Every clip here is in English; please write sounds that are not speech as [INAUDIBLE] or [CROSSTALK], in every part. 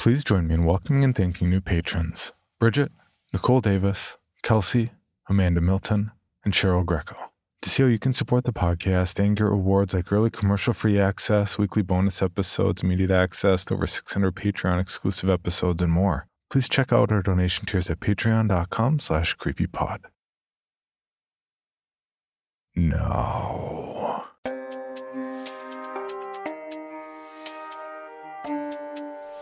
Please join me in welcoming and thanking new patrons. Bridget, Nicole Davis, Kelsey, Amanda Milton, and Cheryl Greco. To see how you can support the podcast and get rewards like early commercial-free access, weekly bonus episodes, immediate access to over 600 Patreon exclusive episodes, and more, please check out our donation tiers at patreon.com slash creepypod. Now...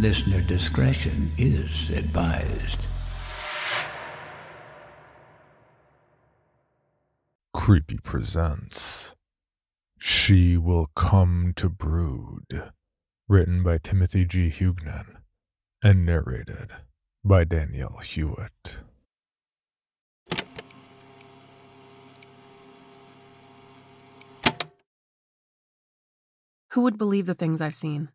Listener discretion is advised. Creepy presents She Will Come to Brood, written by Timothy G. Huguenin and narrated by Danielle Hewitt. Who would believe the things I've seen?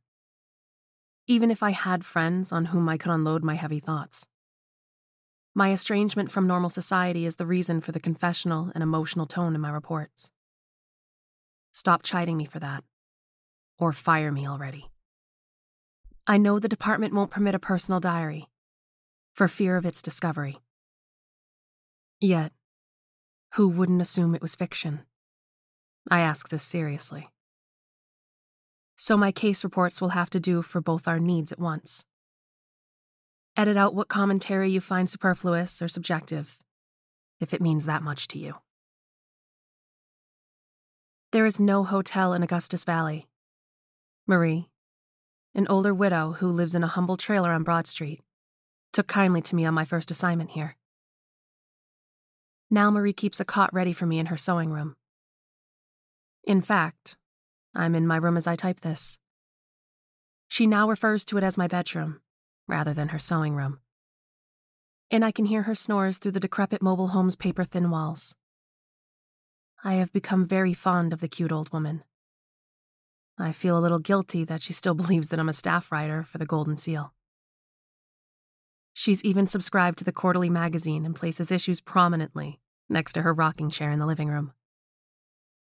Even if I had friends on whom I could unload my heavy thoughts. My estrangement from normal society is the reason for the confessional and emotional tone in my reports. Stop chiding me for that. Or fire me already. I know the department won't permit a personal diary, for fear of its discovery. Yet, who wouldn't assume it was fiction? I ask this seriously. So my case reports will have to do for both our needs at once. Edit out what commentary you find superfluous or subjective, if it means that much to you. There is no hotel in Augustus Valley. Marie, an older widow who lives in a humble trailer on Broad Street, took kindly to me on my first assignment here. Now Marie keeps a cot ready for me in her sewing room. In fact, I'm in my room as I type this. She now refers to it as my bedroom, rather than her sewing room. And I can hear her snores through the decrepit mobile home's paper thin walls. I have become very fond of the cute old woman. I feel a little guilty that she still [LAUGHS] believes that I'm a staff writer for the Goldenseal. She's even subscribed to the quarterly magazine and places issues prominently next to her rocking chair in the living room.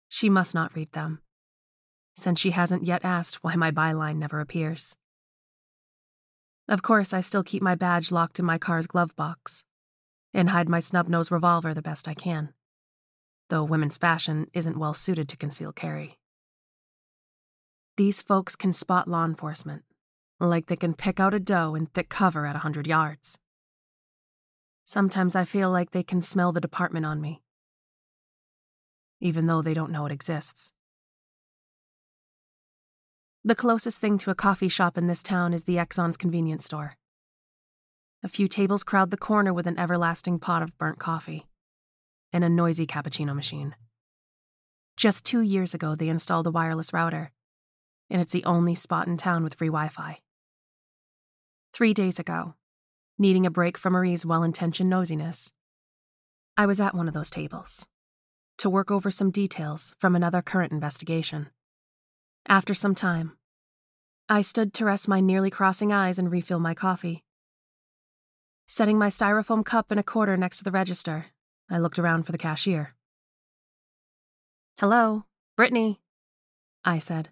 She must not read them, since she hasn't yet asked why my byline never appears. Of course, I still keep my badge locked in my car's glove box and hide my snub nose revolver the best I can, though women's fashion isn't well suited to conceal carry. These folks can spot law enforcement, like they can pick out a doe in thick cover at a hundred yards. Sometimes I feel like they can smell the department on me, even though they don't know it exists. The closest thing to a coffee shop in this town is the Exxon's convenience store. A few tables crowd the corner with an everlasting pot of burnt coffee and a noisy cappuccino machine. Just two years ago, they installed a wireless router, and it's the only spot in town with free Wi Fi. Three days ago, needing a break from Marie's well intentioned nosiness, I was at one of those tables to work over some details from another current investigation. After some time, I stood to rest my nearly crossing eyes and refill my coffee. Setting my styrofoam cup and a quarter next to the register, I looked around for the cashier. Hello, Brittany, I said.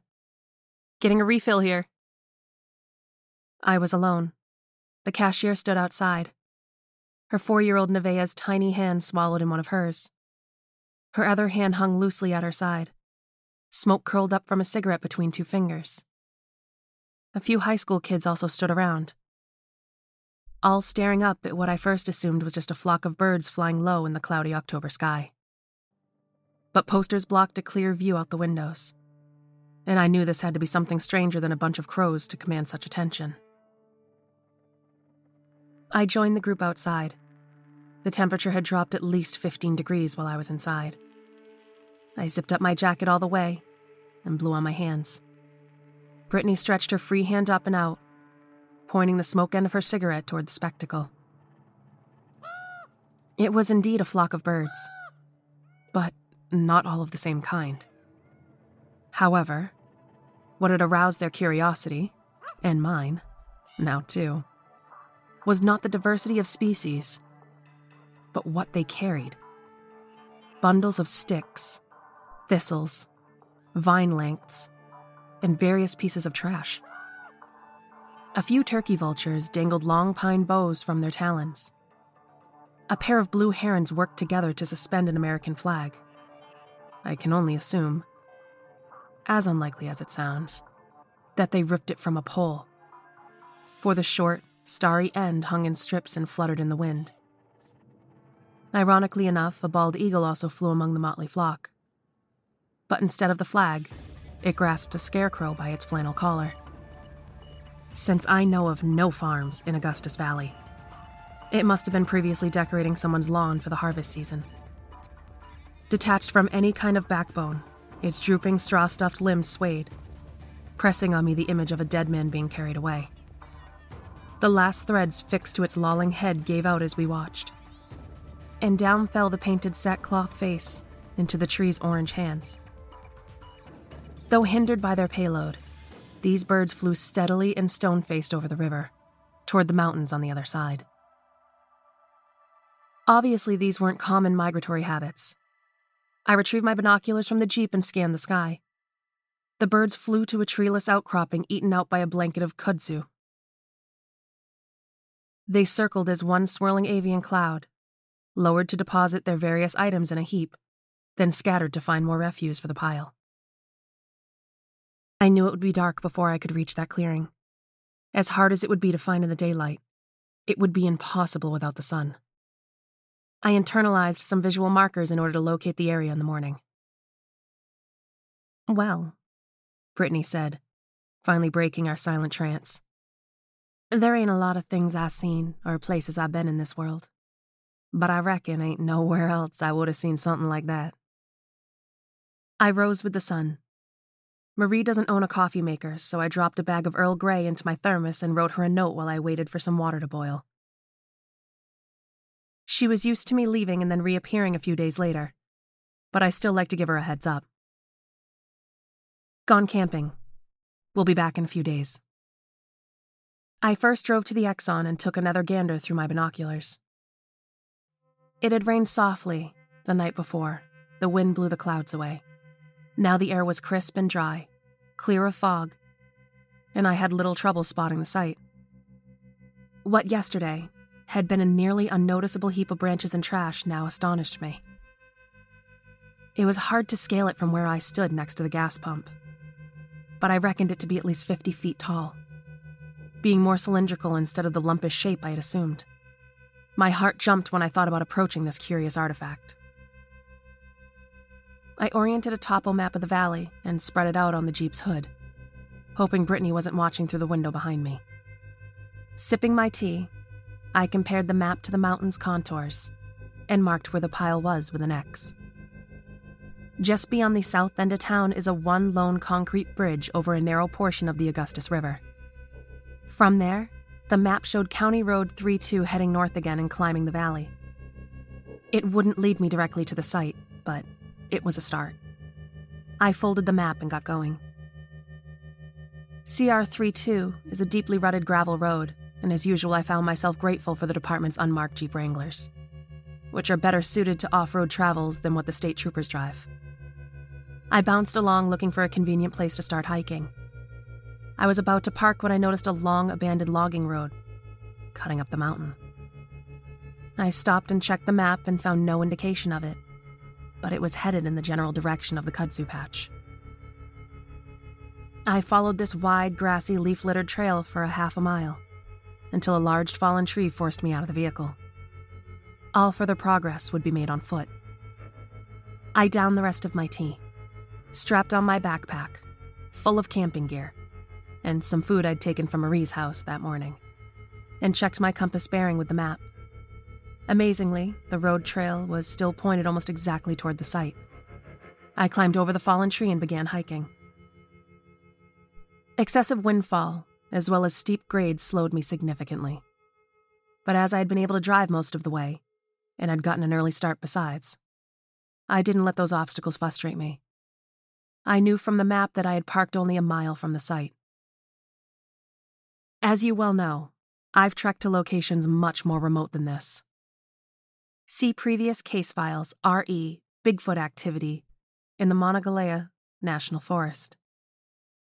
Getting a refill here. I was alone. The cashier stood outside. Her four year old Nevaeh's tiny hand swallowed in one of hers. Her other hand hung loosely at her side. Smoke curled up from a cigarette between two fingers. A few high school kids also stood around, all staring up at what I first assumed was just a flock of birds flying low in the cloudy October sky. But posters blocked a clear view out the windows, and I knew this had to be something stranger than a bunch of crows to command such attention. I joined the group outside. The temperature had dropped at least 15 degrees while I was inside. I zipped up my jacket all the way and blew on my hands. Brittany stretched her free hand up and out, pointing the smoke end of her cigarette toward the spectacle. It was indeed a flock of birds, but not all of the same kind. However, what had aroused their curiosity, and mine, now too, was not the diversity of species, but what they carried bundles of sticks, thistles, vine lengths, and various pieces of trash. A few turkey vultures dangled long pine boughs from their talons. A pair of blue herons worked together to suspend an American flag. I can only assume, as unlikely as it sounds, that they ripped it from a pole. For the short, starry end hung in strips and fluttered in the wind. Ironically enough, a bald eagle also flew among the motley flock. But instead of the flag, it grasped a scarecrow by its flannel collar. Since I know of no farms in Augustus Valley, it must have been previously decorating someone's lawn for the harvest season. Detached from any kind of backbone, its drooping straw stuffed limbs swayed, pressing on me the image of a dead man being carried away. The last threads fixed to its lolling head gave out as we watched. And down fell the painted sackcloth face into the tree's orange hands. Though hindered by their payload, these birds flew steadily and stone faced over the river, toward the mountains on the other side. Obviously, these weren't common migratory habits. I retrieved my binoculars from the jeep and scanned the sky. The birds flew to a treeless outcropping eaten out by a blanket of kudzu, they circled as one swirling avian cloud, lowered to deposit their various items in a heap, then scattered to find more refuse for the pile. I knew it would be dark before I could reach that clearing. As hard as it would be to find in the daylight, it would be impossible without the sun. I internalized some visual markers in order to locate the area in the morning. Well, Brittany said, finally breaking our silent trance. There ain't a lot of things I seen or places I been in this world. But I reckon ain't nowhere else I would have seen something like that. I rose with the sun. Marie doesn't own a coffee maker, so I dropped a bag of Earl Grey into my thermos and wrote her a note while I waited for some water to boil. She was used to me leaving and then reappearing a few days later, but I still like to give her a heads up. Gone camping. We'll be back in a few days. I first drove to the Exxon and took another gander through my binoculars. It had rained softly the night before. The wind blew the clouds away. Now the air was crisp and dry, clear of fog, and I had little trouble spotting the site. What yesterday had been a nearly unnoticeable heap of branches and trash now astonished me. It was hard to scale it from where I stood next to the gas pump, but I reckoned it to be at least 50 feet tall being more cylindrical instead of the lumpish shape I had assumed. My heart jumped when I thought about approaching this curious artifact. I oriented a topo map of the valley and spread it out on the Jeep's hood, hoping Brittany wasn't watching through the window behind me. Sipping my tea, I compared the map to the mountain's contours and marked where the pile was with an X. Just beyond the south end of town is a one lone concrete bridge over a narrow portion of the Augustus River. From there, the map showed County Road 32 heading north again and climbing the valley. It wouldn't lead me directly to the site, it was a start. I folded the map and got going. CR 32 is a deeply rutted gravel road and as usual, I found myself grateful for the department's unmarked Jeep Wranglers, which are better suited to off road travels than what the state troopers drive. I bounced along looking for a convenient place to start hiking. I was about to park when I noticed a long abandoned logging road cutting up the mountain. I stopped and checked the map and found no indication of it, but it was headed in the general direction of the kudzu patch. I followed this wide, grassy, leaf littered trail for a half a mile until a large fallen tree forced me out of the vehicle. All further progress would be made on foot. I downed the rest of my tea strapped on my backpack, full of camping gear, and some food I'd taken from Marie's house that morning, and checked my compass bearing with the map. Amazingly, the road trail was still pointed almost exactly toward the site. I climbed over the fallen tree and began hiking. Excessive windfall, as well as steep grades, slowed me significantly. But as I had been able to drive most of the way, and had gotten an early start besides, I didn't let those obstacles frustrate me. I knew from the map that I had parked only a mile from the site. As you well know, I've trekked to locations much more remote than this. See previous case files RE Bigfoot activity in the Mauna National Forest.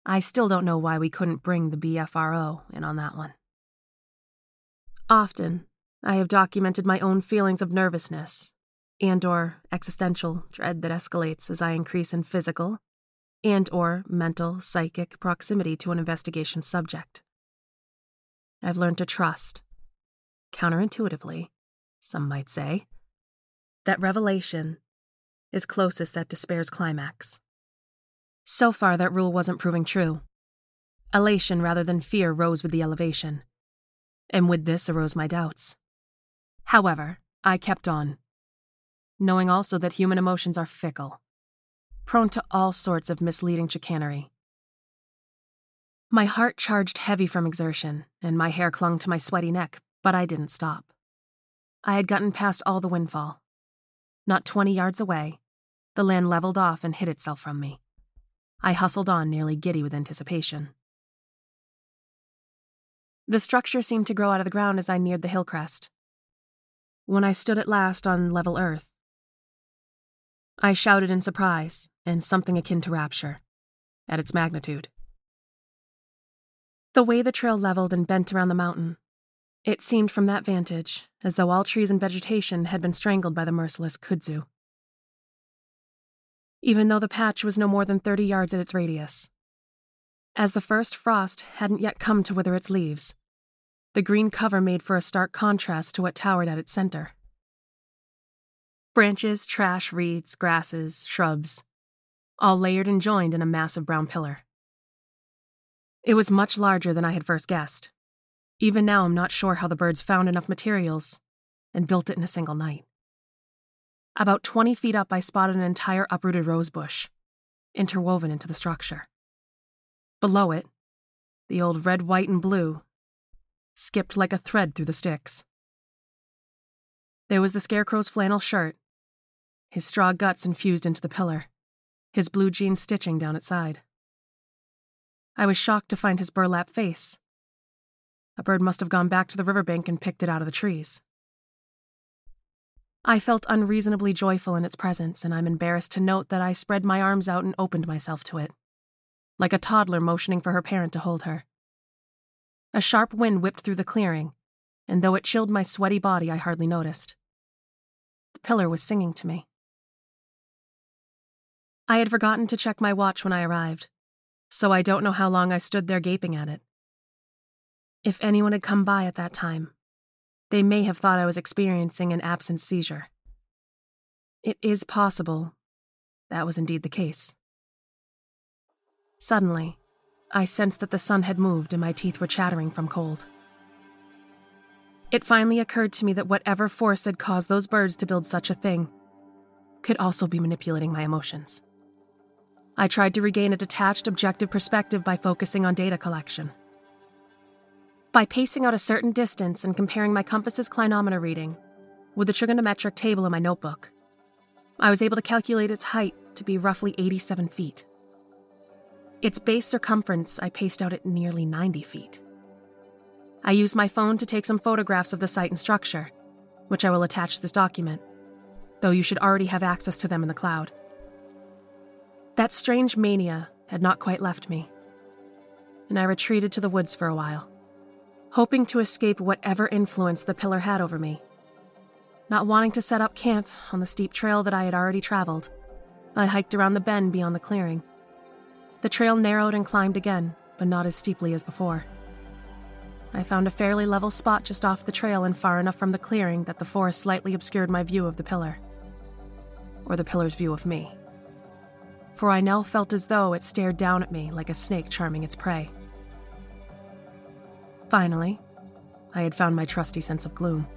I still don't know why we couldn't bring the BFRO in on that one. Often, I have documented my own feelings of nervousness and or existential dread that escalates as I increase in physical and or mental psychic proximity to an investigation subject. I've learned to trust, counterintuitively, some might say, that revelation is closest at despair's climax. So far, that rule wasn't proving true. Elation rather than fear rose with the elevation, and with this arose my doubts. However, I kept on, knowing also that human emotions are fickle prone to all sorts of misleading chicanery. My heart charged heavy from exertion, and my hair clung to my sweaty neck, but I didn't stop. I had gotten past all the windfall. Not twenty yards away, the land leveled off and hid itself from me. I hustled on, nearly giddy with anticipation. The structure seemed to grow out of the ground as I neared the hill crest. When I stood at last on level earth, I shouted in surprise and something akin to rapture at its magnitude. The way the trail leveled and bent around the mountain, it seemed from that vantage as though all trees and vegetation had been strangled by the merciless kudzu. Even though the patch was no more than 30 yards at its radius. As the first frost hadn't yet come to wither its leaves, the green cover made for a stark contrast to what towered at its center. Branches, trash, reeds, grasses, shrubs, all layered and joined in a massive brown pillar. It was much larger than I had first guessed. Even now, I'm not sure how the birds found enough materials and built it in a single night. About 20 feet up, I spotted an entire uprooted rose bush, interwoven into the structure. Below it, the old red, white, and blue skipped like a thread through the sticks. There was the scarecrow's flannel shirt, his straw guts infused into the pillar, his blue jeans stitching down its side. I was shocked to find his burlap face. A bird must have gone back to the riverbank and picked it out of the trees. I felt unreasonably joyful in its presence, and I'm embarrassed to note that I spread my arms out and opened myself to it, like a toddler motioning for her parent to hold her. A sharp wind whipped through the clearing, and though it chilled my sweaty body, I hardly noticed. The pillar was singing to me. I had forgotten to check my watch when I arrived, so I don't know how long I stood there gaping at it. If anyone had come by at that time, they may have thought I was experiencing an absence seizure. It is possible that was indeed the case. Suddenly, I sensed that the sun had moved and my teeth were chattering from cold. It finally occurred to me that whatever force had caused those birds to build such a thing could also be manipulating my emotions. I tried to regain a detached, objective perspective by focusing on data collection. By pacing out a certain distance and comparing my compass's clinometer reading with the trigonometric table in my notebook, I was able to calculate its height to be roughly 87 feet. Its base circumference I paced out at nearly 90 feet. I used my phone to take some photographs of the site and structure, which I will attach to this document, though you should already have access to them in the cloud. That strange mania had not quite left me, and I retreated to the woods for a while, hoping to escape whatever influence the pillar had over me. Not wanting to set up camp on the steep trail that I had already traveled, I hiked around the bend beyond the clearing. The trail narrowed and climbed again, but not as steeply as before. I found a fairly level spot just off the trail and far enough from the clearing that the forest slightly obscured my view of the pillar. Or the pillar's view of me. For I now felt as though it stared down at me like a snake charming its prey. Finally, I had found my trusty sense of gloom.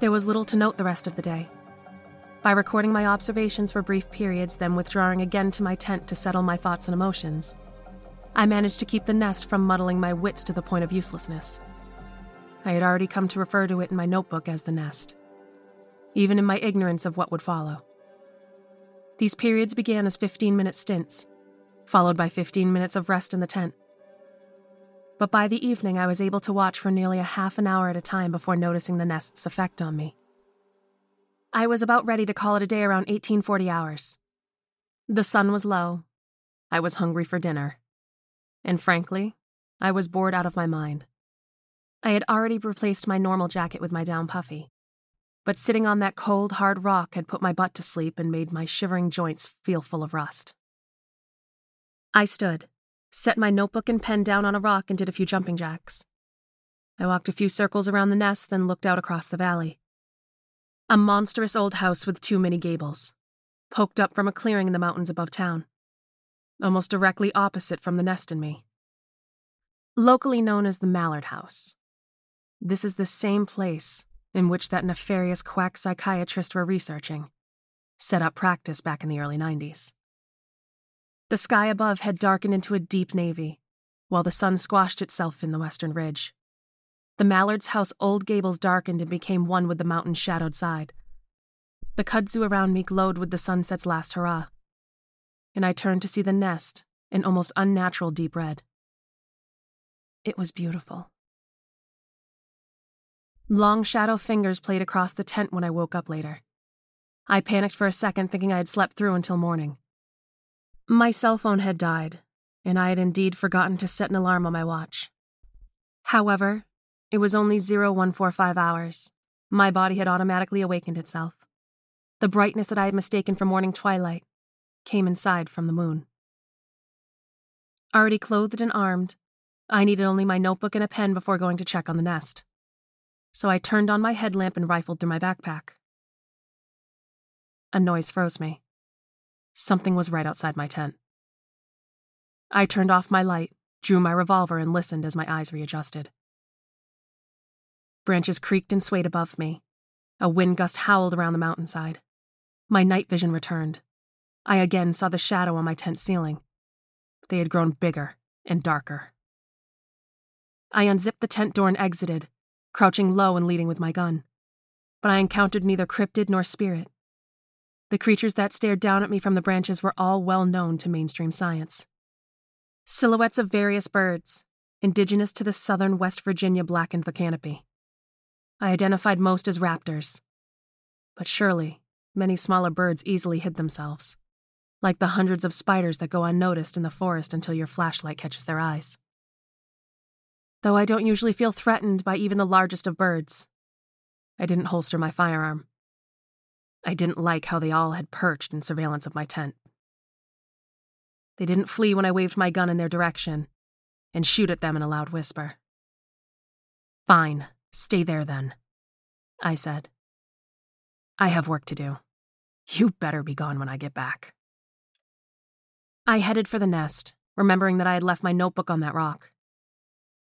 There was little to note the rest of the day. By recording my observations for brief periods, then withdrawing again to my tent to settle my thoughts and emotions, I managed to keep the nest from muddling my wits to the point of uselessness. I had already come to refer to it in my notebook as the nest, even in my ignorance of what would follow. These periods began as 15 minute stints, followed by 15 minutes of rest in the tent. But by the evening, I was able to watch for nearly a half an hour at a time before noticing the nest's effect on me. I was about ready to call it a day around 1840 hours. The sun was low. I was hungry for dinner and frankly, I was bored out of my mind. I had already replaced my normal jacket with my down puffy, but sitting on that cold, hard rock had put my butt to sleep and made my shivering joints feel full of rust. I stood, set my notebook and pen down on a rock, and did a few jumping jacks. I walked a few circles around the nest, then looked out across the valley. A monstrous old house with too many gables, poked up from a clearing in the mountains above town almost directly opposite from the nest in me. Locally known as the Mallard House. This is the same place in which that nefarious quack psychiatrist were researching, set up practice back in the early 90s. The sky above had darkened into a deep navy, while the sun squashed itself in the western ridge. The Mallard's house old gables darkened and became one with the mountain's shadowed side. The kudzu around me glowed with the sunset's last hurrah and I turned to see the nest in almost unnatural deep red. It was beautiful. Long shadow fingers played across the tent when I woke up later. I panicked for a second, thinking I had slept through until morning. My cell phone had died, and I had indeed forgotten to set an alarm on my watch. However, it was only 0145 hours. My body had automatically awakened itself. The brightness that I had mistaken for morning twilight came inside from the moon. Already clothed and armed, I needed only my notebook and a pen before going to check on the nest. So I turned on my headlamp and rifled through my backpack. A noise froze me. Something was right outside my tent. I turned off my light, drew my revolver, and listened as my eyes readjusted. Branches creaked and swayed above me. A wind gust howled around the mountainside. My night vision returned, I again saw the shadow on my tent ceiling. They had grown bigger and darker. I unzipped the tent door and exited, crouching low and leading with my gun. But I encountered neither cryptid nor spirit. The creatures that stared down at me from the branches were all well known to mainstream science. Silhouettes of various birds, indigenous to the southern West Virginia, blackened the canopy. I identified most as raptors. But surely, many smaller birds easily hid themselves like the hundreds of spiders that go unnoticed in the forest until your flashlight catches their eyes. Though I don't usually feel threatened by even the largest of birds, I didn't holster my firearm. I didn't like how they all had perched in surveillance of my tent. They didn't flee when I waved my gun in their direction and shoot at them in a loud whisper. Fine, stay there then, I said. I have work to do. You better be gone when I get back. I headed for the nest, remembering that I had left my notebook on that rock.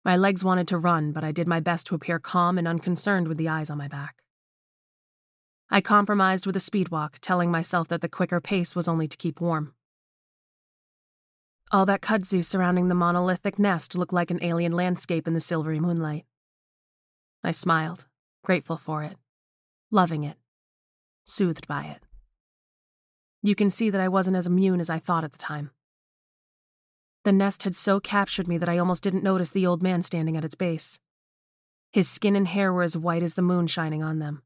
My legs wanted to run, but I did my best to appear calm and unconcerned with the eyes on my back. I compromised with a speed walk, telling myself that the quicker pace was only to keep warm. All that kudzu surrounding the monolithic nest looked like an alien landscape in the silvery moonlight. I smiled, grateful for it, loving it, soothed by it. You can see that I wasn't as immune as I thought at the time. The nest had so captured me that I almost didn't notice the old man standing at its base. His skin and hair were as white as the moon shining on them,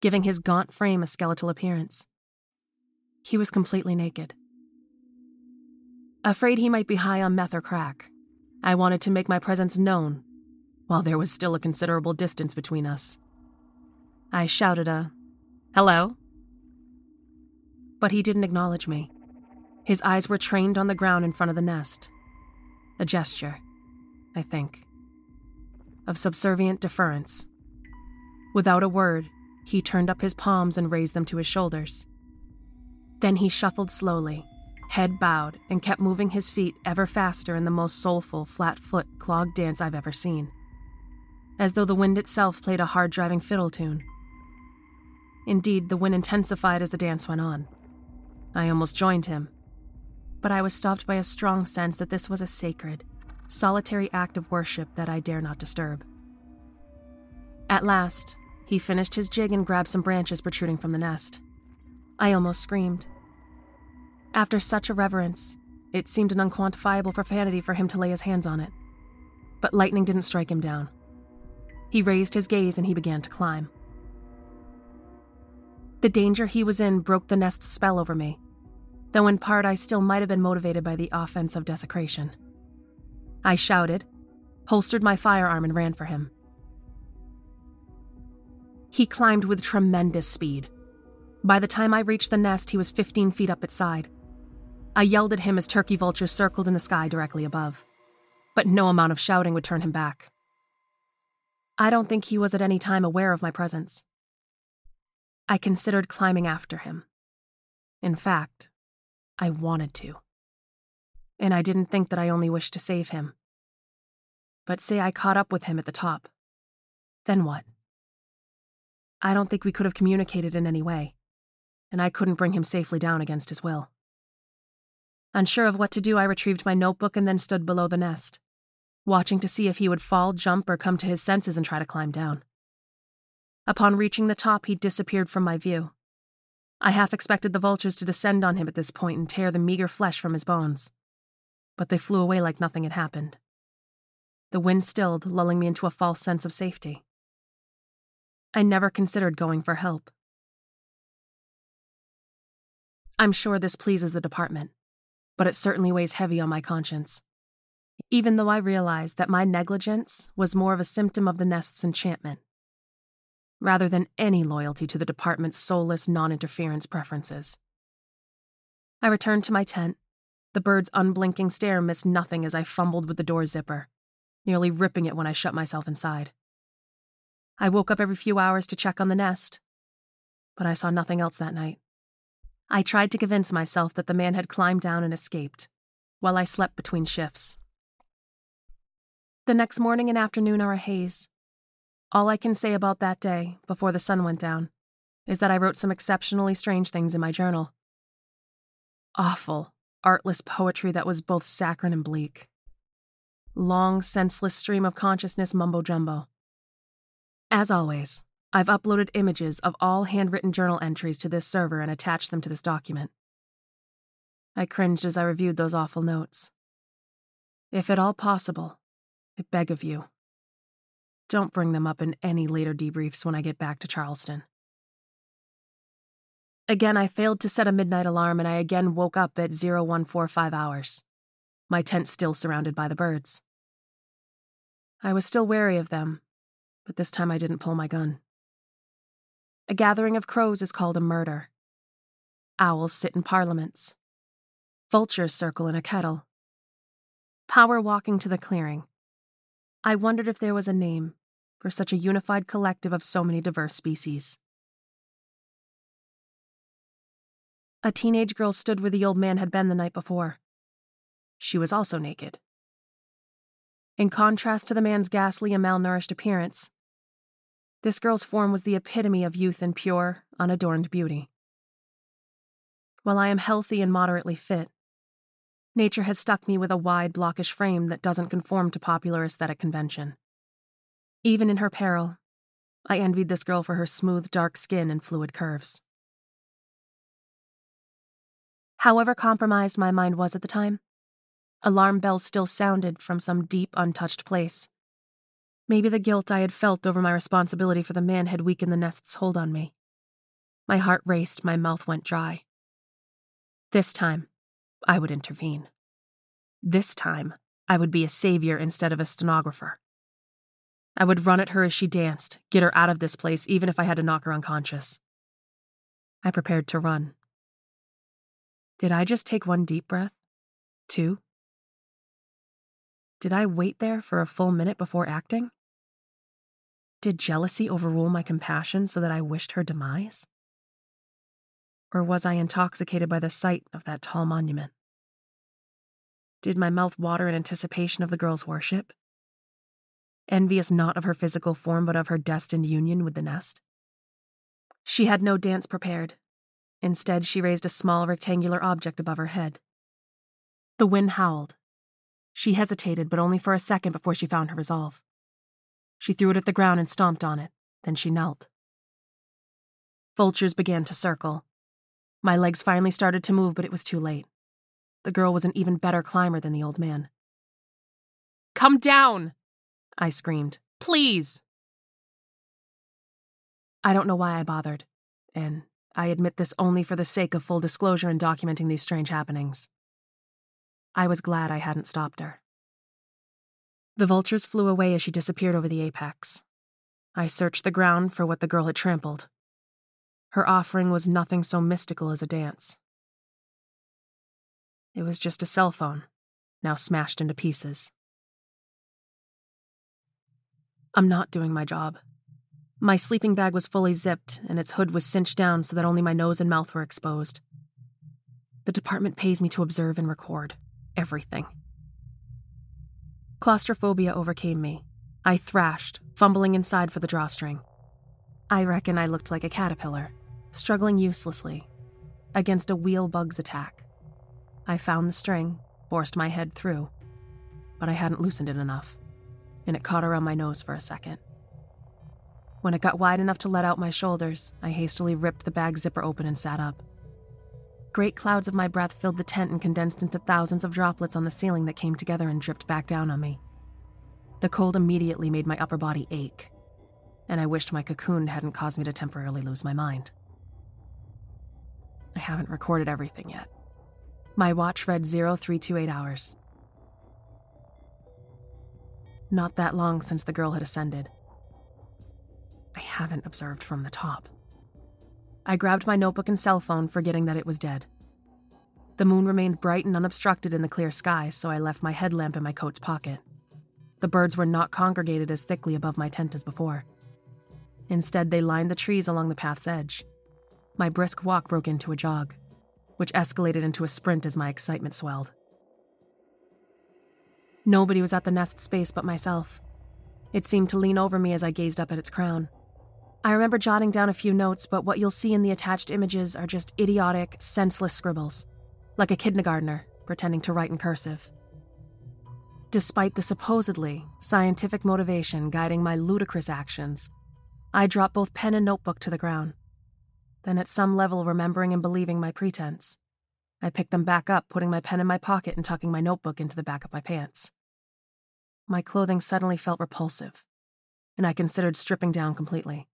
giving his gaunt frame a skeletal appearance. He was completely naked. Afraid he might be high on meth or crack, I wanted to make my presence known, while there was still a considerable distance between us. I shouted a, Hello? But he didn't acknowledge me. His eyes were trained on the ground in front of the nest. A gesture, I think, of subservient deference. Without a word, he turned up his palms and raised them to his shoulders. Then he shuffled slowly, head bowed, and kept moving his feet ever faster in the most soulful, flat foot clog dance I've ever seen. As though the wind itself played a hard driving fiddle tune. Indeed, the wind intensified as the dance went on. I almost joined him, but I was stopped by a strong sense that this was a sacred, solitary act of worship that I dare not disturb. At last, he finished his jig and grabbed some branches protruding from the nest. I almost screamed. After such a reverence, it seemed an unquantifiable profanity for him to lay his hands on it. But lightning didn't strike him down. He raised his gaze and he began to climb. The danger he was in broke the nest's spell over me, though in part I still might have been motivated by the offense of desecration. I shouted, holstered my firearm, and ran for him. He climbed with tremendous speed. By the time I reached the nest, he was 15 feet up its side. I yelled at him as turkey vultures circled in the sky directly above, but no amount of shouting would turn him back. I don't think he was at any time aware of my presence. I considered climbing after him. In fact, I wanted to. And I didn't think that I only wished to save him. But say I caught up with him at the top. Then what? I don't think we could have communicated in any way, and I couldn't bring him safely down against his will. Unsure of what to do, I retrieved my notebook and then stood below the nest, watching to see if he would fall, jump, or come to his senses and try to climb down. Upon reaching the top, he disappeared from my view. I half expected the vultures to descend on him at this point and tear the meager flesh from his bones. But they flew away like nothing had happened. The wind stilled, lulling me into a false sense of safety. I never considered going for help. I'm sure this pleases the department, but it certainly weighs heavy on my conscience. Even though I realize that my negligence was more of a symptom of the nest's enchantment, rather than any loyalty to the department's soulless non interference preferences. I returned to my tent. The bird's unblinking stare missed nothing as I fumbled with the door zipper, nearly ripping it when I shut myself inside. I woke up every few hours to check on the nest, but I saw nothing else that night. I tried to convince myself that the man had climbed down and escaped, while I slept between shifts. The next morning and afternoon are a haze. All I can say about that day, before the sun went down, is that I wrote some exceptionally strange things in my journal. Awful, artless poetry that was both saccharine and bleak. Long, senseless stream of consciousness mumbo jumbo. As always, I've uploaded images of all handwritten journal entries to this server and attached them to this document. I cringed as I reviewed those awful notes. If at all possible, I beg of you, don't bring them up in any later debriefs when I get back to Charleston. Again, I failed to set a midnight alarm and I again woke up at 0145 hours, my tent still surrounded by the birds. I was still wary of them, but this time I didn't pull my gun. A gathering of crows is called a murder. Owls sit in parliaments. Vultures circle in a kettle. Power walking to the clearing. I wondered if there was a name for such a unified collective of so many diverse species. A teenage girl stood where the old man had been the night before. She was also naked. In contrast to the man's ghastly and malnourished appearance, this girl's form was the epitome of youth and pure, unadorned beauty. While I am healthy and moderately fit, nature has stuck me with a wide, blockish frame that doesn't conform to popular aesthetic convention. Even in her peril, I envied this girl for her smooth, dark skin and fluid curves. However compromised my mind was at the time, Alarm bells still sounded from some deep, untouched place. Maybe the guilt I had felt over my responsibility for the man had weakened the nest's hold on me. My heart raced, my mouth went dry. This time, I would intervene. This time, I would be a savior instead of a stenographer. I would run at her as she danced, get her out of this place, even if I had to knock her unconscious. I prepared to run. Did I just take one deep breath? Two? Did I wait there for a full minute before acting? Did jealousy overrule my compassion so that I wished her demise? Or was I intoxicated by the sight of that tall monument? Did my mouth water in anticipation of the girl's worship? Envious not of her physical form, but of her destined union with the nest? She had no dance prepared. Instead, she raised a small rectangular object above her head. The wind howled. She hesitated, but only for a second before she found her resolve. She threw it at the ground and stomped on it. Then she knelt. Vultures began to circle. My legs finally started to move, but it was too late. The girl was an even better climber than the old man. Come down! I screamed. Please! I don't know why I bothered, and I admit this only for the sake of full disclosure in documenting these strange happenings. I was glad I hadn't stopped her. The vultures flew away as she disappeared over the apex. I searched the ground for what the girl had trampled. Her offering was nothing so mystical as a dance. It was just a cell phone, now smashed into pieces. I'm not doing my job. My sleeping bag was fully zipped, and its hood was cinched down so that only my nose and mouth were exposed. The department pays me to observe and record everything. Claustrophobia overcame me. I thrashed, fumbling inside for the drawstring. I reckon I looked like a caterpillar, struggling uselessly against a wheel bug's attack. I found the string, forced my head through, but I hadn't loosened it enough, and it caught around my nose for a second. When it got wide enough to let out my shoulders, I hastily ripped the bag zipper open and sat up. Great clouds of my breath filled the tent and condensed into thousands of droplets on the ceiling that came together and dripped back down on me. The cold immediately made my upper body ache, and I wished my cocoon hadn't caused me to temporarily lose my mind. I haven't recorded everything yet. My watch read 0328 hours. Not that long since the girl had ascended. I haven't observed from the top. I grabbed my notebook and cell phone, forgetting that it was dead. The moon remained bright and unobstructed in the clear sky, so I left my headlamp in my coat's pocket. The birds were not congregated as thickly above my tent as before. Instead, they lined the trees along the path's edge. My brisk walk broke into a jog, which escalated into a sprint as my excitement swelled. Nobody was at the nest space but myself. It seemed to lean over me as I gazed up at its crown. I remember jotting down a few notes, but what you'll see in the attached images are just idiotic, senseless scribbles, like a kindergartner pretending to write in cursive. Despite the supposedly scientific motivation guiding my ludicrous actions, I dropped both pen and notebook to the ground. Then, at some level, remembering and believing my pretense, I picked them back up, putting my pen in my pocket and tucking my notebook into the back of my pants. My clothing suddenly felt repulsive, and I considered stripping down completely.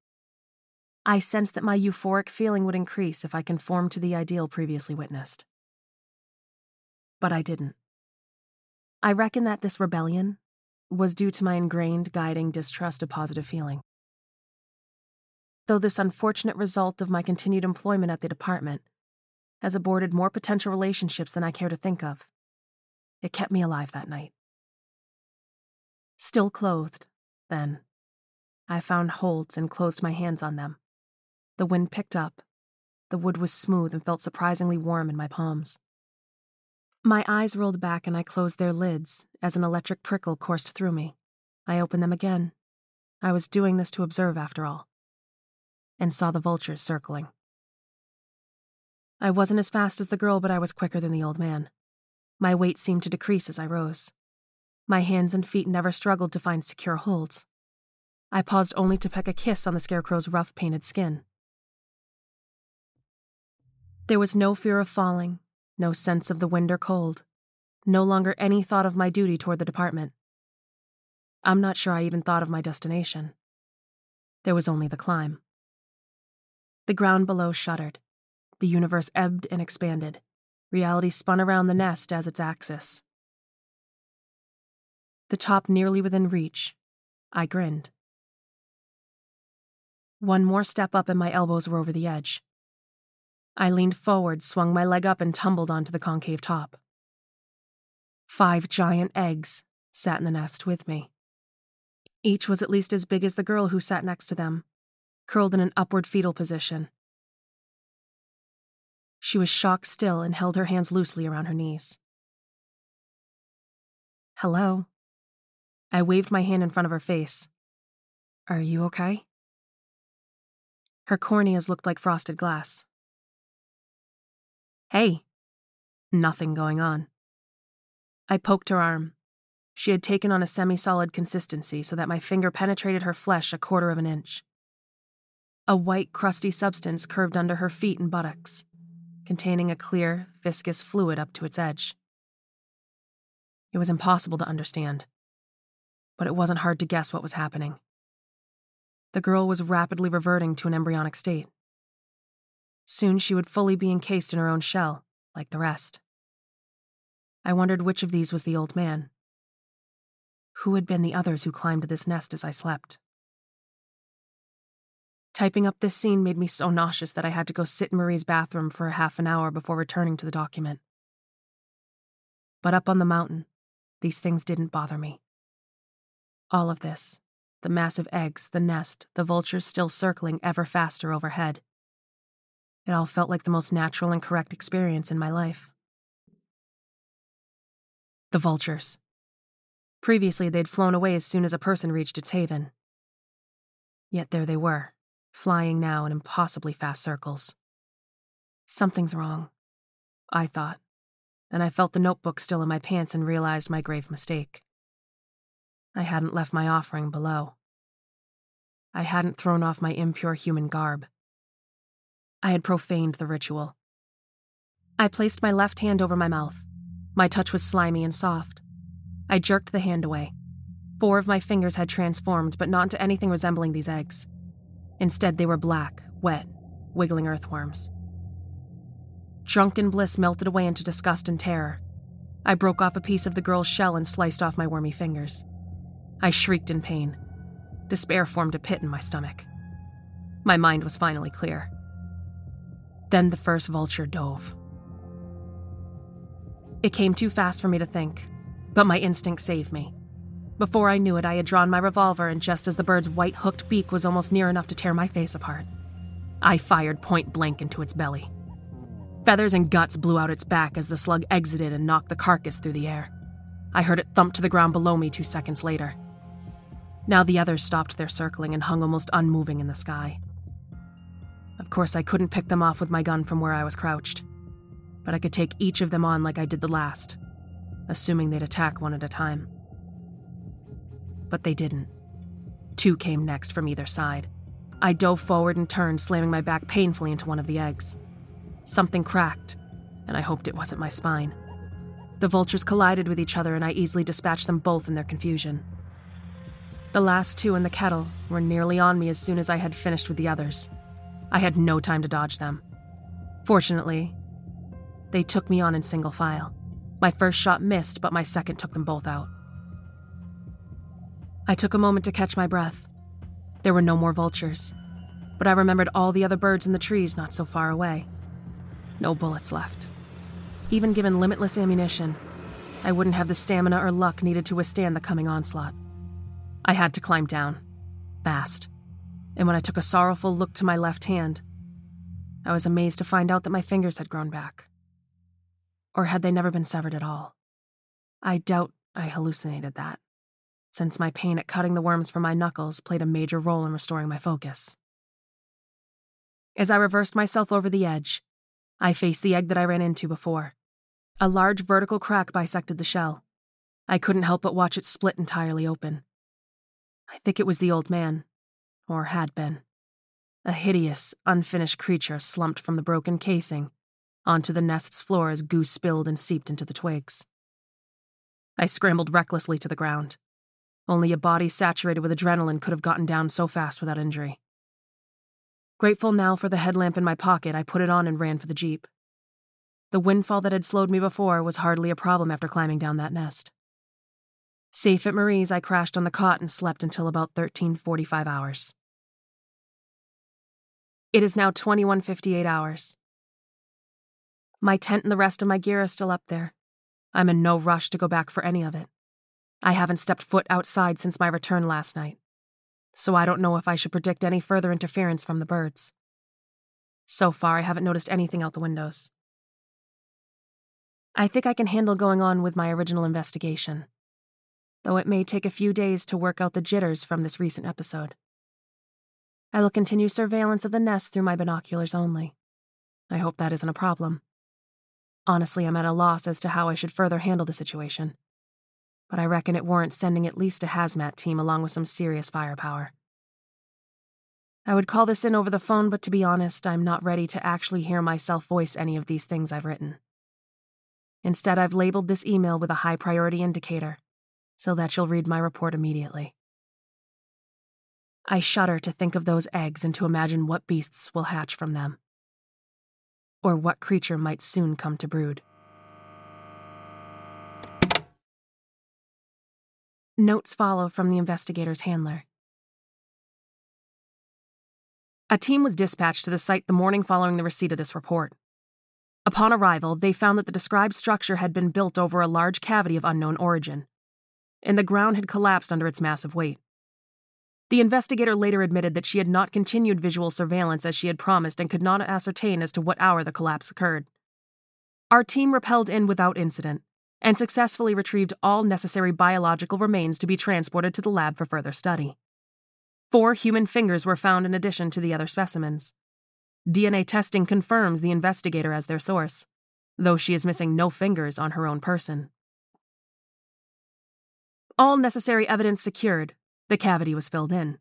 I sensed that my euphoric feeling would increase if I conformed to the ideal previously witnessed. But I didn't. I reckon that this rebellion was due to my ingrained guiding distrust of positive feeling. Though this unfortunate result of my continued employment at the department has aborted more potential relationships than I care to think of, it kept me alive that night. Still clothed, then, I found holds and closed my hands on them. The wind picked up. The wood was smooth and felt surprisingly warm in my palms. My eyes rolled back and I closed their lids as an electric prickle coursed through me. I opened them again. I was doing this to observe, after all. And saw the vultures circling. I wasn't as fast as the girl, but I was quicker than the old man. My weight seemed to decrease as I rose. My hands and feet never struggled to find secure holds. I paused only to peck a kiss on the scarecrow's rough painted skin. There was no fear of falling, no sense of the wind or cold, No longer any thought of my duty toward the department. I'm not sure I even thought of my destination. There was only the climb. The ground below shuddered. The universe ebbed and expanded. Reality spun around the nest as its axis. The top nearly within reach, I grinned. One more step up and my elbows were over the edge. I leaned forward, swung my leg up, and tumbled onto the concave top. Five giant eggs sat in the nest with me. Each was at least as big as the girl who sat next to them, curled in an upward fetal position. She was shocked still and held her hands loosely around her knees. Hello. I waved my hand in front of her face. Are you okay? Her corneas looked like frosted glass. Hey. Nothing going on. I poked her arm. She had taken on a semi solid consistency so that my finger penetrated her flesh a quarter of an inch. A white, crusty substance curved under her feet and buttocks, containing a clear, viscous fluid up to its edge. It was impossible to understand, but it wasn't hard to guess what was happening. The girl was rapidly reverting to an embryonic state. Soon she would fully be encased in her own shell, like the rest. I wondered which of these was the old man. Who had been the others who climbed this nest as I slept? Typing up this scene made me so nauseous that I had to go sit in Marie's bathroom for half an hour before returning to the document. But up on the mountain, these things didn't bother me. All of this the massive eggs, the nest, the vultures still circling ever faster overhead. It all felt like the most natural and correct experience in my life. The vultures. Previously, they'd flown away as soon as a person reached its haven. Yet there they were, flying now in impossibly fast circles. Something's wrong, I thought. Then I felt the notebook still in my pants and realized my grave mistake. I hadn't left my offering below. I hadn't thrown off my impure human garb. I had profaned the ritual. I placed my left hand over my mouth. My touch was slimy and soft. I jerked the hand away. Four of my fingers had transformed, but not into anything resembling these eggs. Instead, they were black, wet, wiggling earthworms. Drunken bliss melted away into disgust and terror. I broke off a piece of the girl's shell and sliced off my wormy fingers. I shrieked in pain. Despair formed a pit in my stomach. My mind was finally clear. Then the first vulture dove. It came too fast for me to think, but my instinct saved me. Before I knew it, I had drawn my revolver, and just as the bird's white hooked beak was almost near enough to tear my face apart, I fired point blank into its belly. Feathers and guts blew out its back as the slug exited and knocked the carcass through the air. I heard it thump to the ground below me two seconds later. Now the others stopped their circling and hung almost unmoving in the sky. Of course, I couldn't pick them off with my gun from where I was crouched but I could take each of them on like I did the last, assuming they'd attack one at a time. But they didn't. Two came next from either side. I dove forward and turned, slamming my back painfully into one of the eggs. Something cracked, and I hoped it wasn't my spine. The vultures collided with each other, and I easily dispatched them both in their confusion. The last two in the kettle were nearly on me as soon as I had finished with the others. I had no time to dodge them. Fortunately, they took me on in single file. My first shot missed, but my second took them both out. I took a moment to catch my breath. There were no more vultures, but I remembered all the other birds in the trees not so far away. No bullets left. Even given limitless ammunition, I wouldn't have the stamina or luck needed to withstand the coming onslaught. I had to climb down, fast. And when I took a sorrowful look to my left hand, I was amazed to find out that my fingers had grown back. Or had they never been severed at all? I doubt I hallucinated that, since my pain at cutting the worms from my knuckles played a major role in restoring my focus. As I reversed myself over the edge, I faced the egg that I ran into before. A large vertical crack bisected the shell. I couldn't help but watch it split entirely open. I think it was the old man, or had been. A hideous, unfinished creature slumped from the broken casing onto the nest's floor as goo spilled and seeped into the twigs. I scrambled recklessly to the ground. Only a body saturated with adrenaline could have gotten down so fast without injury. Grateful now for the headlamp in my pocket, I put it on and ran for the Jeep. The windfall that had slowed me before was hardly a problem after climbing down that nest. Safe at Marie's, I crashed on the cot and slept until about 1345 hours. It is now 2158 hours. My tent and the rest of my gear are still up there. I'm in no rush to go back for any of it. I haven't stepped foot outside since my return last night, so I don't know if I should predict any further interference from the birds. So far, I haven't noticed anything out the windows. I think I can handle going on with my original investigation, though it may take a few days to work out the jitters from this recent episode. I will continue surveillance of the nest through my binoculars only. I hope that isn't a problem. Honestly, I'm at a loss as to how I should further handle the situation. But I reckon it warrants sending at least a hazmat team along with some serious firepower. I would call this in over the phone, but to be honest, I'm not ready to actually hear myself voice any of these things I've written. Instead, I've labeled this email with a high priority indicator so that you'll read my report immediately. I shudder to think of those eggs and to imagine what beasts will hatch from them, or what creature might soon come to brood. Notes follow from the investigator's handler. A team was dispatched to the site the morning following the receipt of this report. Upon arrival, they found that the described structure had been built over a large cavity of unknown origin, and the ground had collapsed under its massive weight. The investigator later admitted that she had not continued visual surveillance as she had promised and could not ascertain as to what hour the collapse occurred. Our team repelled in without incident and successfully retrieved all necessary biological remains to be transported to the lab for further study. Four human fingers were found in addition to the other specimens. DNA testing confirms the investigator as their source, though she is missing no fingers on her own person. All necessary evidence secured, the cavity was filled in.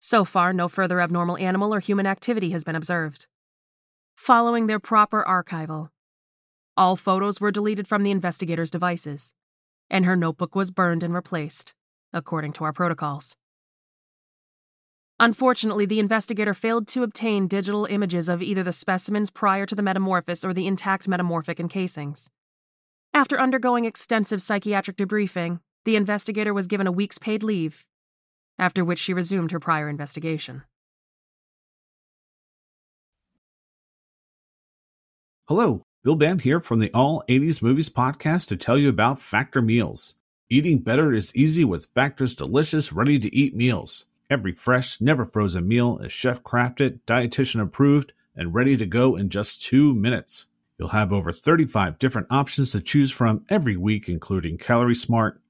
So far, no further abnormal animal or human activity has been observed. Following their proper archival, all photos were deleted from the investigator's devices, and her notebook was burned and replaced, according to our protocols. Unfortunately, the investigator failed to obtain digital images of either the specimens prior to the metamorphosis or the intact metamorphic encasings. After undergoing extensive psychiatric debriefing, the investigator was given a week's paid leave, after which she resumed her prior investigation. Hello, Bill Band here from the All 80s Movies podcast to tell you about Factor Meals. Eating better is easy with Factor's delicious, ready to eat meals. Every fresh, never frozen meal is chef crafted, dietitian approved, and ready to go in just two minutes. You'll have over 35 different options to choose from every week, including Calorie Smart,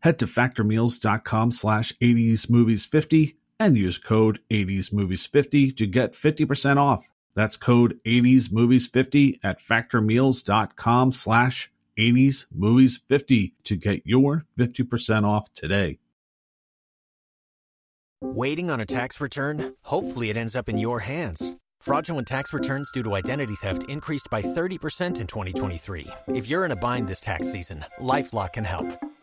Head to factormeals.com slash 80smovies50 and use code 80smovies50 to get 50% off. That's code 80smovies50 at factormeals.com slash 80smovies50 to get your 50% off today. Waiting on a tax return? Hopefully, it ends up in your hands. Fraudulent tax returns due to identity theft increased by 30% in 2023. If you're in a bind this tax season, LifeLock can help.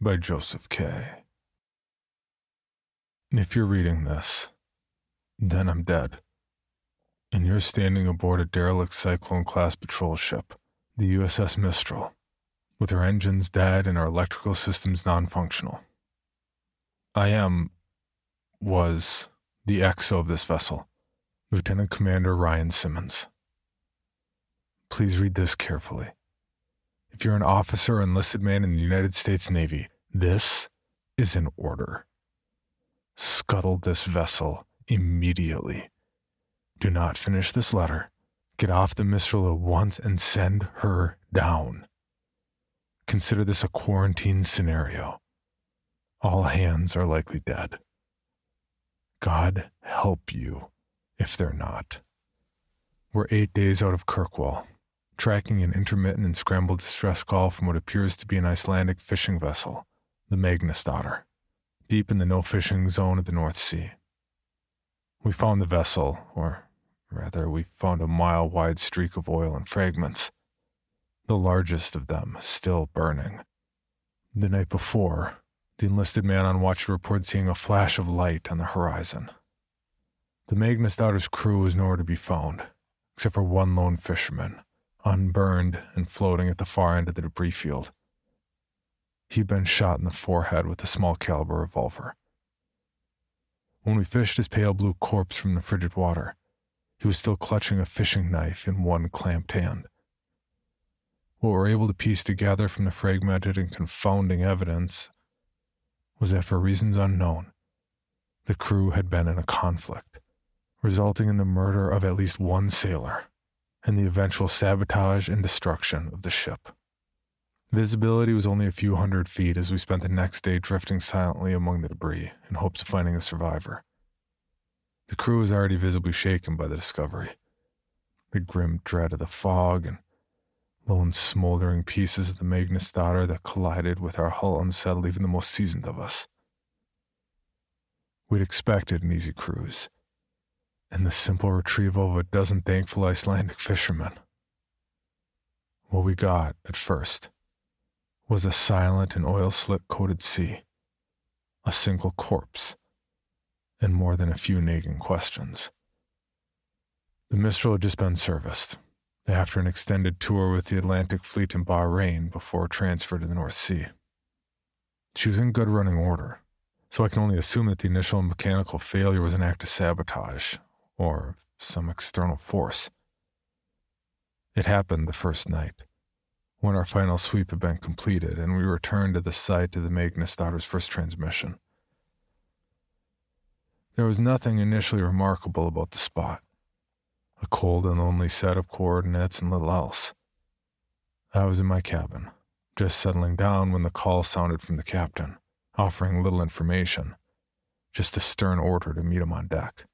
by Joseph K. If you're reading this, then I'm dead. And you're standing aboard a derelict Cyclone class patrol ship, the USS Mistral, with our engines dead and our electrical systems non functional. I am, was the XO of this vessel, Lieutenant Commander Ryan Simmons. Please read this carefully. If you're an officer or enlisted man in the United States Navy, this is an order. Scuttle this vessel immediately. Do not finish this letter. Get off the Mistral at once and send her down. Consider this a quarantine scenario. All hands are likely dead. God help you if they're not. We're eight days out of Kirkwall, tracking an intermittent and scrambled distress call from what appears to be an Icelandic fishing vessel, the Magnusdotter, deep in the no fishing zone of the North Sea. We found the vessel, or rather, we found a mile wide streak of oil and fragments, the largest of them still burning. The night before, the enlisted man on watch reported seeing a flash of light on the horizon. The Magnusdotter's crew was nowhere to be found, except for one lone fisherman, unburned and floating at the far end of the debris field. He'd been shot in the forehead with a small caliber revolver. When we fished his pale blue corpse from the frigid water, he was still clutching a fishing knife in one clamped hand. What we were able to piece together from the fragmented and confounding evidence was that for reasons unknown, the crew had been in a conflict, resulting in the murder of at least one sailor and the eventual sabotage and destruction of the ship. Visibility was only a few hundred feet as we spent the next day drifting silently among the debris in hopes of finding a survivor. The crew was already visibly shaken by the discovery. The grim dread of the fog and lone smoldering pieces of the Magnusdotter that collided with our hull unsettled even the most seasoned of us. We'd expected an easy cruise, and the simple retrieval of a dozen thankful Icelandic fishermen. What we got, at first, was a silent and oil slick coated sea, a single corpse, and more than a few nagging questions. The Mistral had just been serviced after an extended tour with the Atlantic Fleet in Bahrain before transfer to the North Sea. She was in good running order, so I can only assume that the initial mechanical failure was an act of sabotage or some external force. It happened the first night, when our final sweep had been completed and we returned to the site of the Magnusdotter's first transmission. There was nothing initially remarkable about the spot a cold and lonely set of coordinates and little else. I was in my cabin, just settling down when the call sounded from the captain, offering little information, just a stern order to meet him on deck.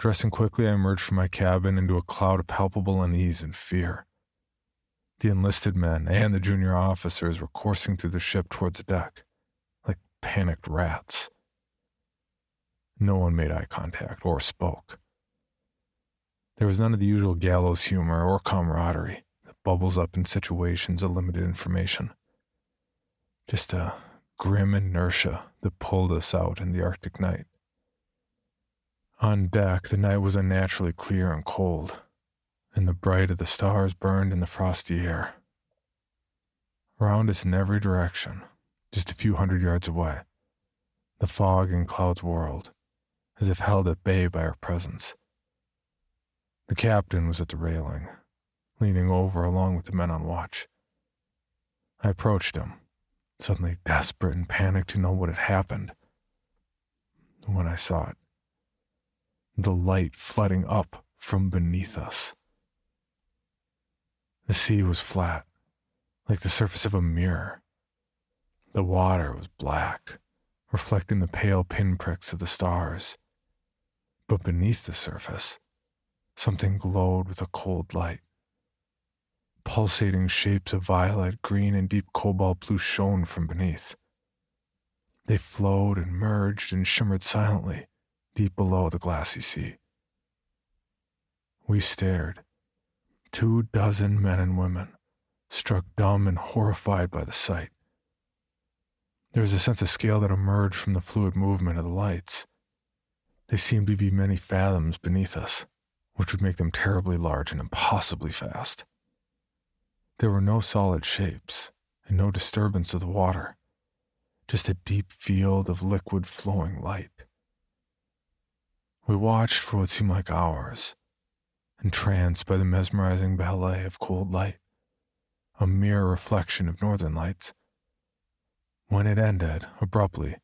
Dressing quickly, I emerged from my cabin into a cloud of palpable unease and fear. The enlisted men and the junior officers were coursing through the ship towards the deck, like panicked rats. No one made eye contact or spoke. There was none of the usual gallows humor or camaraderie that bubbles up in situations of limited information. Just a grim inertia that pulled us out in the Arctic night. On deck, the night was unnaturally clear and cold, and the bright of the stars burned in the frosty air. Around us in every direction, just a few hundred yards away, the fog and clouds whirled, as if held at bay by our presence. The captain was at the railing, leaning over along with the men on watch. I approached him, suddenly desperate and panicked to know what had happened. When I saw it, the light flooding up from beneath us. The sea was flat, like the surface of a mirror. The water was black, reflecting the pale pinpricks of the stars. But beneath the surface, Something glowed with a cold light. Pulsating shapes of violet, green, and deep cobalt blue shone from beneath. They flowed and merged and shimmered silently deep below the glassy sea. We stared. Two dozen men and women, struck dumb and horrified by the sight. There was a sense of scale that emerged from the fluid movement of the lights. They seemed to be many fathoms beneath us which would make them terribly large and impossibly fast. There were no solid shapes and no disturbance of the water, just a deep field of liquid flowing light. We watched for what seemed like hours, entranced by the mesmerizing ballet of cold light, a mere reflection of northern lights. When it ended, abruptly,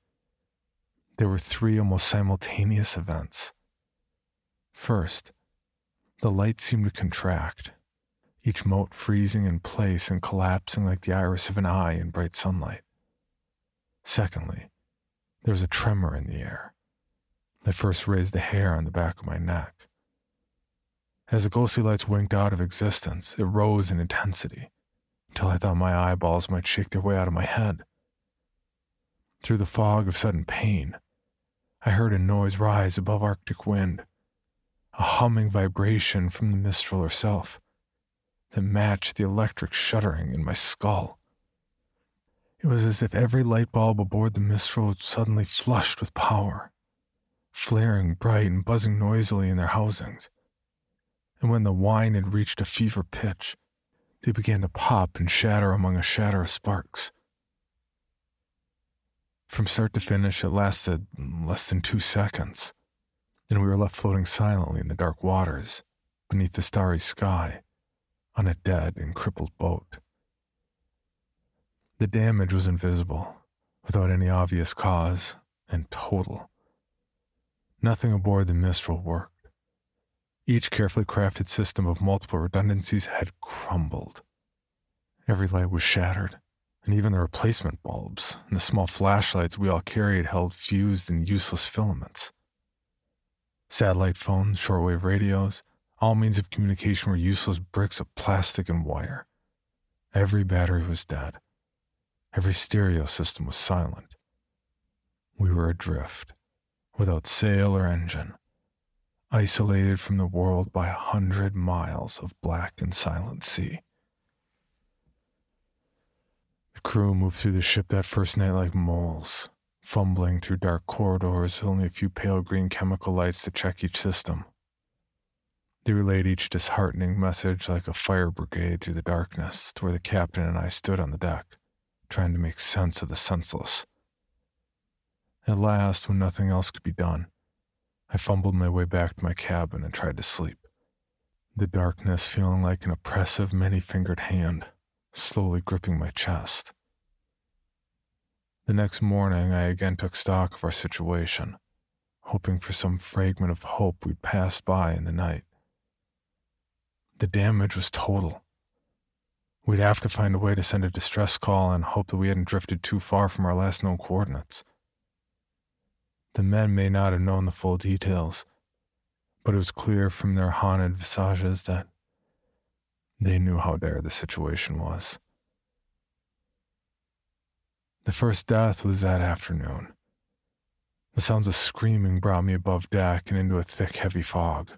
there were three almost simultaneous events. First, the light seemed to contract, each mote freezing in place and collapsing like the iris of an eye in bright sunlight. Secondly, there was a tremor in the air that first raised the hair on the back of my neck. As the ghostly lights winked out of existence, it rose in intensity until I thought my eyeballs might shake their way out of my head. Through the fog of sudden pain, I heard a noise rise above Arctic wind, a humming vibration from the Mistral herself that matched the electric shuddering in my skull. It was as if every light bulb aboard the Mistral had suddenly flushed with power, flaring bright and buzzing noisily in their housings. And when the whine had reached a fever pitch, they began to pop and shatter among a shatter of sparks. From start to finish, it lasted less than two seconds, and we were left floating silently in the dark waters, beneath the starry sky, on a dead and crippled boat. The damage was invisible, without any obvious cause, and total. Nothing aboard the Mistral worked. Each carefully crafted system of multiple redundancies had crumbled. Every light was shattered, and even the replacement bulbs and the small flashlights we all carried held fused and useless filaments. Satellite phones, shortwave radios, all means of communication were useless bricks of plastic and wire. Every battery was dead. Every stereo system was silent. We were adrift, without sail or engine, isolated from the world by a hundred miles of black and silent sea. The crew moved through the ship that first night like moles, fumbling through dark corridors with only a few pale green chemical lights to check each system. They relayed each disheartening message like a fire brigade through the darkness to where the captain and I stood on the deck, trying to make sense of the senseless. At last, when nothing else could be done, I fumbled my way back to my cabin and tried to sleep, the darkness feeling like an oppressive, many fingered hand slowly gripping my chest. The next morning, I again took stock of our situation, hoping for some fragment of hope we'd passed by in the night. The damage was total. We'd have to find a way to send a distress call and hope that we hadn't drifted too far from our last known coordinates. The men may not have known the full details, but it was clear from their haunted visages that they knew how dire the situation was. The first death was that afternoon. The sounds of screaming brought me above deck and into a thick, heavy fog.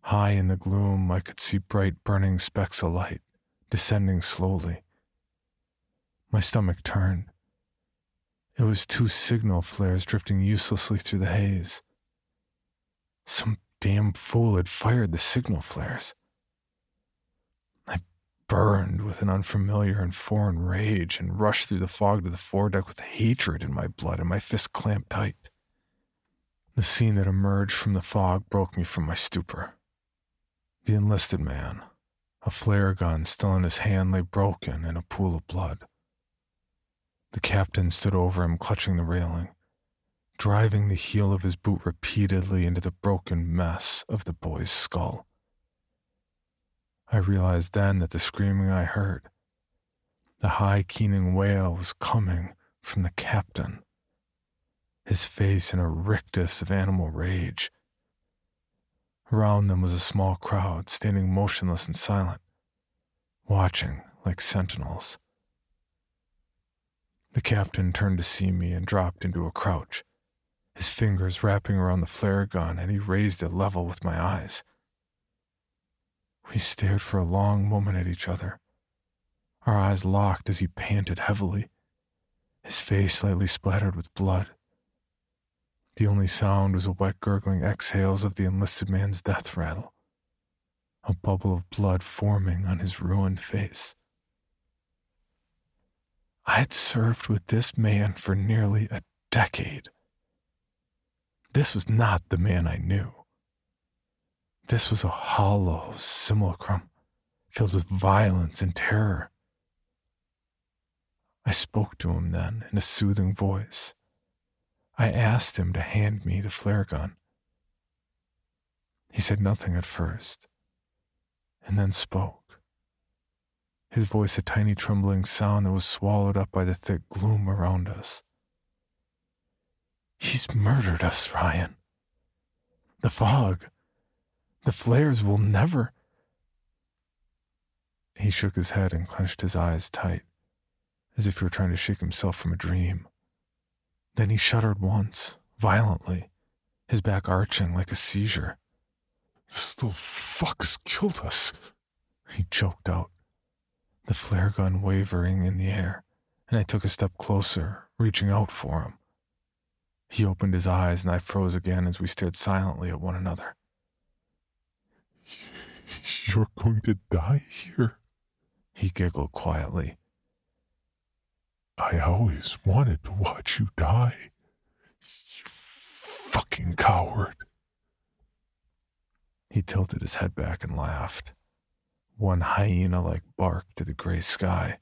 High in the gloom, I could see bright, burning specks of light descending slowly. My stomach turned. It was two signal flares drifting uselessly through the haze. Some damn fool had fired the signal flares I burned with an unfamiliar and foreign rage and rushed through the fog to the foredeck with hatred in my blood and my fist clamped tight. The scene that emerged from the fog broke me from my stupor. The enlisted man, a flare gun still in his hand, lay broken in a pool of blood. The captain stood over him, clutching the railing, driving the heel of his boot repeatedly into the broken mess of the boy's skull. I realized then that the screaming I heard, the high keening wail, was coming from the captain, his face in a rictus of animal rage. Around them was a small crowd standing motionless and silent, watching like sentinels. The captain turned to see me and dropped into a crouch, his fingers wrapping around the flare gun, and he raised it level with my eyes. We stared for a long moment at each other, our eyes locked as he panted heavily, his face slightly splattered with blood. The only sound was a wet gurgling exhales of the enlisted man's death rattle, a bubble of blood forming on his ruined face. I had served with this man for nearly a decade. This was not the man I knew. This was a hollow simulacrum filled with violence and terror. I spoke to him then in a soothing voice. I asked him to hand me the flare gun. He said nothing at first, and then spoke. His voice a tiny trembling sound that was swallowed up by the thick gloom around us. He's murdered us, Ryan. The fog, the flares will never. He shook his head and clenched his eyes tight as if he were trying to shake himself from a dream. Then he shuddered once, violently, his back arching like a seizure. This little fuck has killed us, he choked out, the flare gun wavering in the air, and I took a step closer, reaching out for him. He opened his eyes, and I froze again as we stared silently at one another. [LAUGHS] You're going to die here, he giggled quietly, I always wanted to watch you die. You fucking coward. He tilted his head back and laughed, one hyena like bark to the gray sky,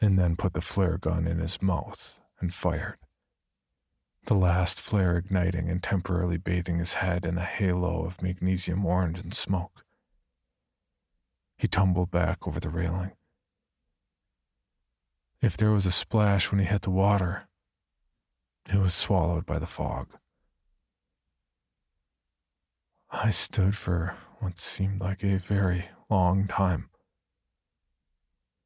and then put the flare gun in his mouth and fired. The last flare igniting and temporarily bathing his head in a halo of magnesium orange and smoke. He tumbled back over the railing if there was a splash when he hit the water, it was swallowed by the fog. I stood for what seemed like a very long time.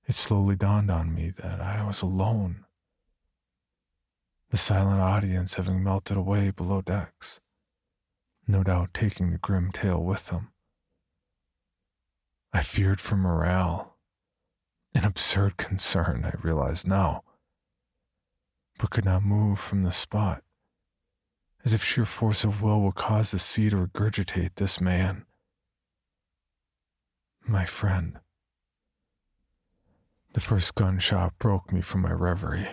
It slowly dawned on me that I was alone, the silent audience having melted away below decks, no doubt taking the grim tale with them. I feared for morale an absurd [LAUGHS] concern, I realized now, but could not move from the spot, as if sheer force of will would cause the sea to regurgitate this man. My friend. The first gunshot broke me from my reverie.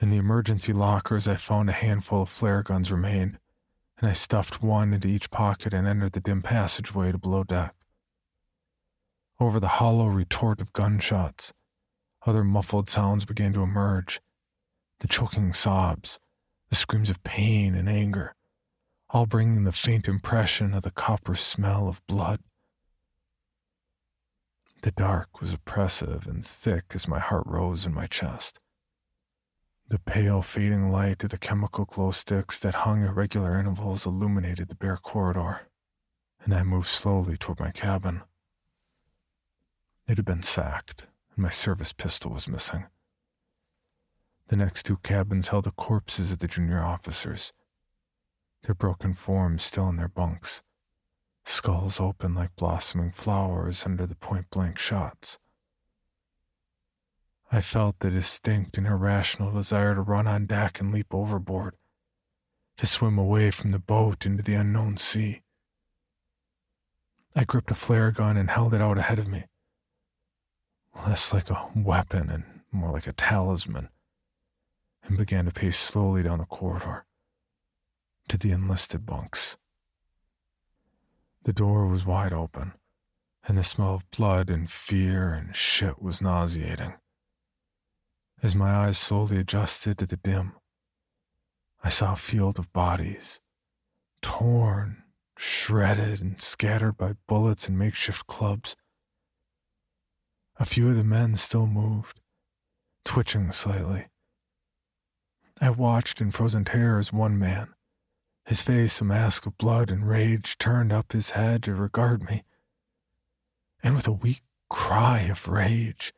In the emergency lockers, I found a handful of flare guns remained, and I stuffed one into each pocket and entered the dim passageway to below deck over the hollow retort of gunshots. Other muffled sounds began to emerge the choking sobs, the screams of pain and anger, all bringing the faint impression of the copper smell of blood. The dark was oppressive and thick as my heart rose in my chest. The pale, fading light of the chemical glow sticks that hung at regular intervals illuminated the bare corridor, and I moved slowly toward my cabin. It had been sacked, and my service pistol was missing. The next two cabins held the corpses of the junior officers, their broken forms still in their bunks, skulls open like blossoming flowers under the point blank shots. I felt the distinct and irrational desire to run on deck and leap overboard, to swim away from the boat into the unknown sea. I gripped a flare gun and held it out ahead of me less like a weapon and more like a talisman, and began to pace slowly down the corridor to the enlisted bunks. The door was wide open, and the smell of blood and fear and shit was nauseating. As my eyes slowly adjusted to the dim, I saw a field of bodies, torn, shredded, and scattered by bullets and makeshift clubs. A few of the men still moved, twitching slightly. I watched in frozen terror as one man, his face a mask of blood and rage, turned up his head to regard me, and with a weak cry of rage,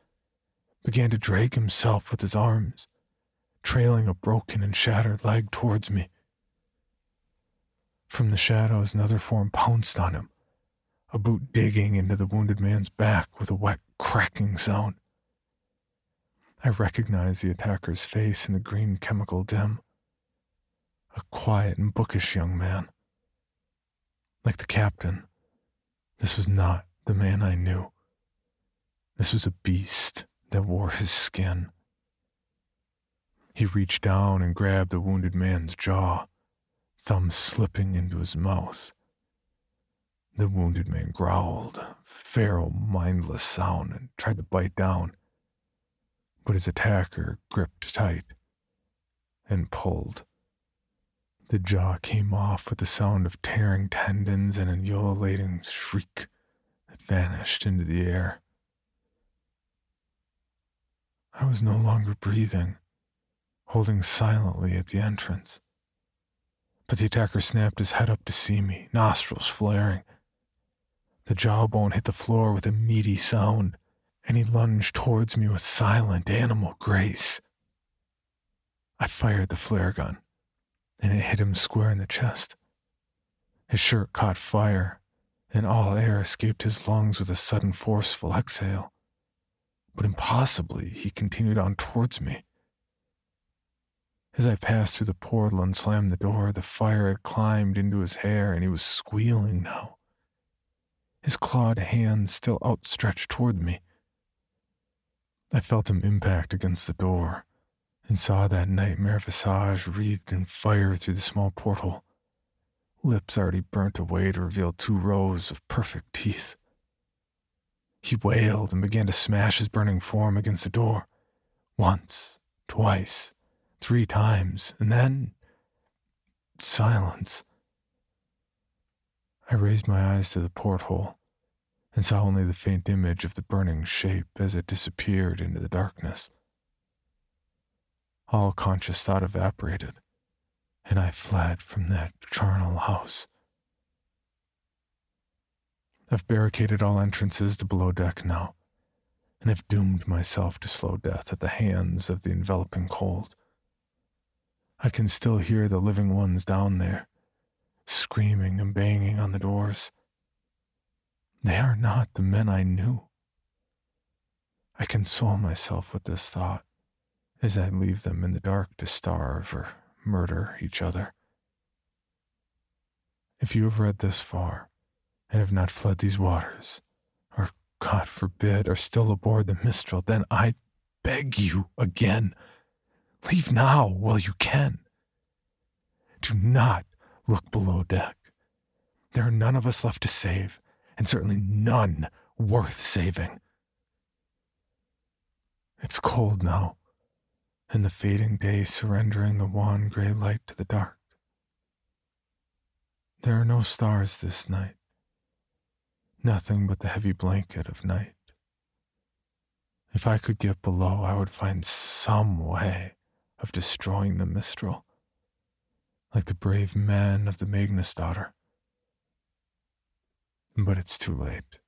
began to drag himself with his arms, trailing a broken and shattered leg towards me. From the shadows, another form pounced on him, a boot digging into the wounded man's back with a wet cracking sound. I recognized the attacker's face in the green chemical dim. A quiet and bookish young man. Like the captain, this was not the man I knew. This was a beast that wore his skin. He reached down and grabbed the wounded man's jaw, thumb slipping into his mouth. The wounded man growled, a feral, mindless sound, and tried to bite down, but his attacker gripped tight and pulled. The jaw came off with the sound of tearing tendons and an ululating shriek that vanished into the air. I was no longer breathing, holding silently at the entrance. But the attacker snapped his head up to see me, nostrils flaring. The jawbone hit the floor with a meaty sound, and he lunged towards me with silent animal grace. I fired the flare gun, and it hit him square in the chest. His shirt caught fire, and all air escaped his lungs with a sudden forceful exhale. But impossibly, he continued on towards me. As I passed through the portal and slammed the door, the fire had climbed into his hair and he was squealing now, his clawed hands still outstretched toward me. I felt him impact against the door and saw that nightmare visage wreathed in fire through the small porthole, lips already burnt away to reveal two rows of perfect teeth. He wailed and began to smash his burning form against the door. Once, twice, three times, and then silence. I raised my eyes to the porthole and saw only the faint image of the burning shape as it disappeared into the darkness. All conscious thought evaporated, and I fled from that charnel house. I've barricaded all entrances to below deck now, and have doomed myself to slow death at the hands of the enveloping cold. I can still hear the living ones down there, screaming and banging on the doors. They are not the men I knew. I console myself with this thought as I leave them in the dark to starve or murder each other. If you have read this far, and have not fled these waters, or, God forbid, are still aboard the Mistral, then I beg you again, leave now while you can. Do not look below deck. There are none of us left to save, and certainly none worth saving. It's cold now, and the fading day surrendering the wan gray light to the dark. There are no stars this night nothing but the heavy blanket of night. If I could get below, I would find some way of destroying the Mistral, like the brave men of the Magnusdotter. But it's too late.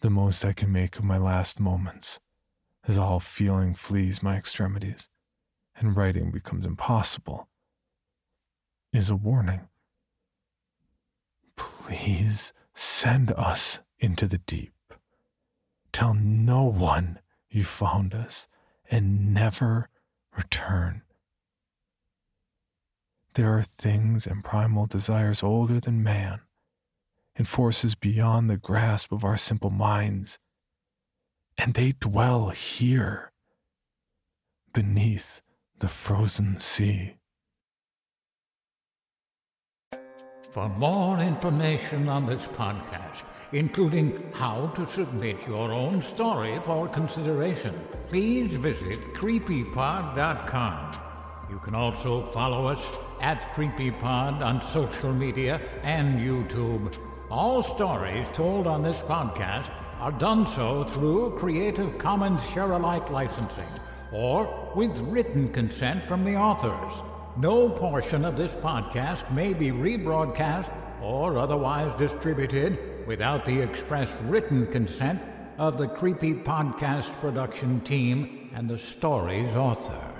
The most I can make of my last moments, as all feeling flees my extremities, and writing becomes impossible, is a warning. Please Send us into the deep. Tell no one you found us and never return. There are things and primal desires older than man and forces beyond the grasp of our simple minds, and they dwell here beneath the frozen sea. For more information on this podcast, including how to submit your own story for consideration, please visit creepypod.com. You can also follow us at CreepyPod on social media and YouTube. All stories told on this podcast are done so through Creative Commons Share Alike licensing or with written consent from the authors. No portion of this podcast may be rebroadcast or otherwise distributed without the express written consent of the Creepy Podcast production team and the story's author.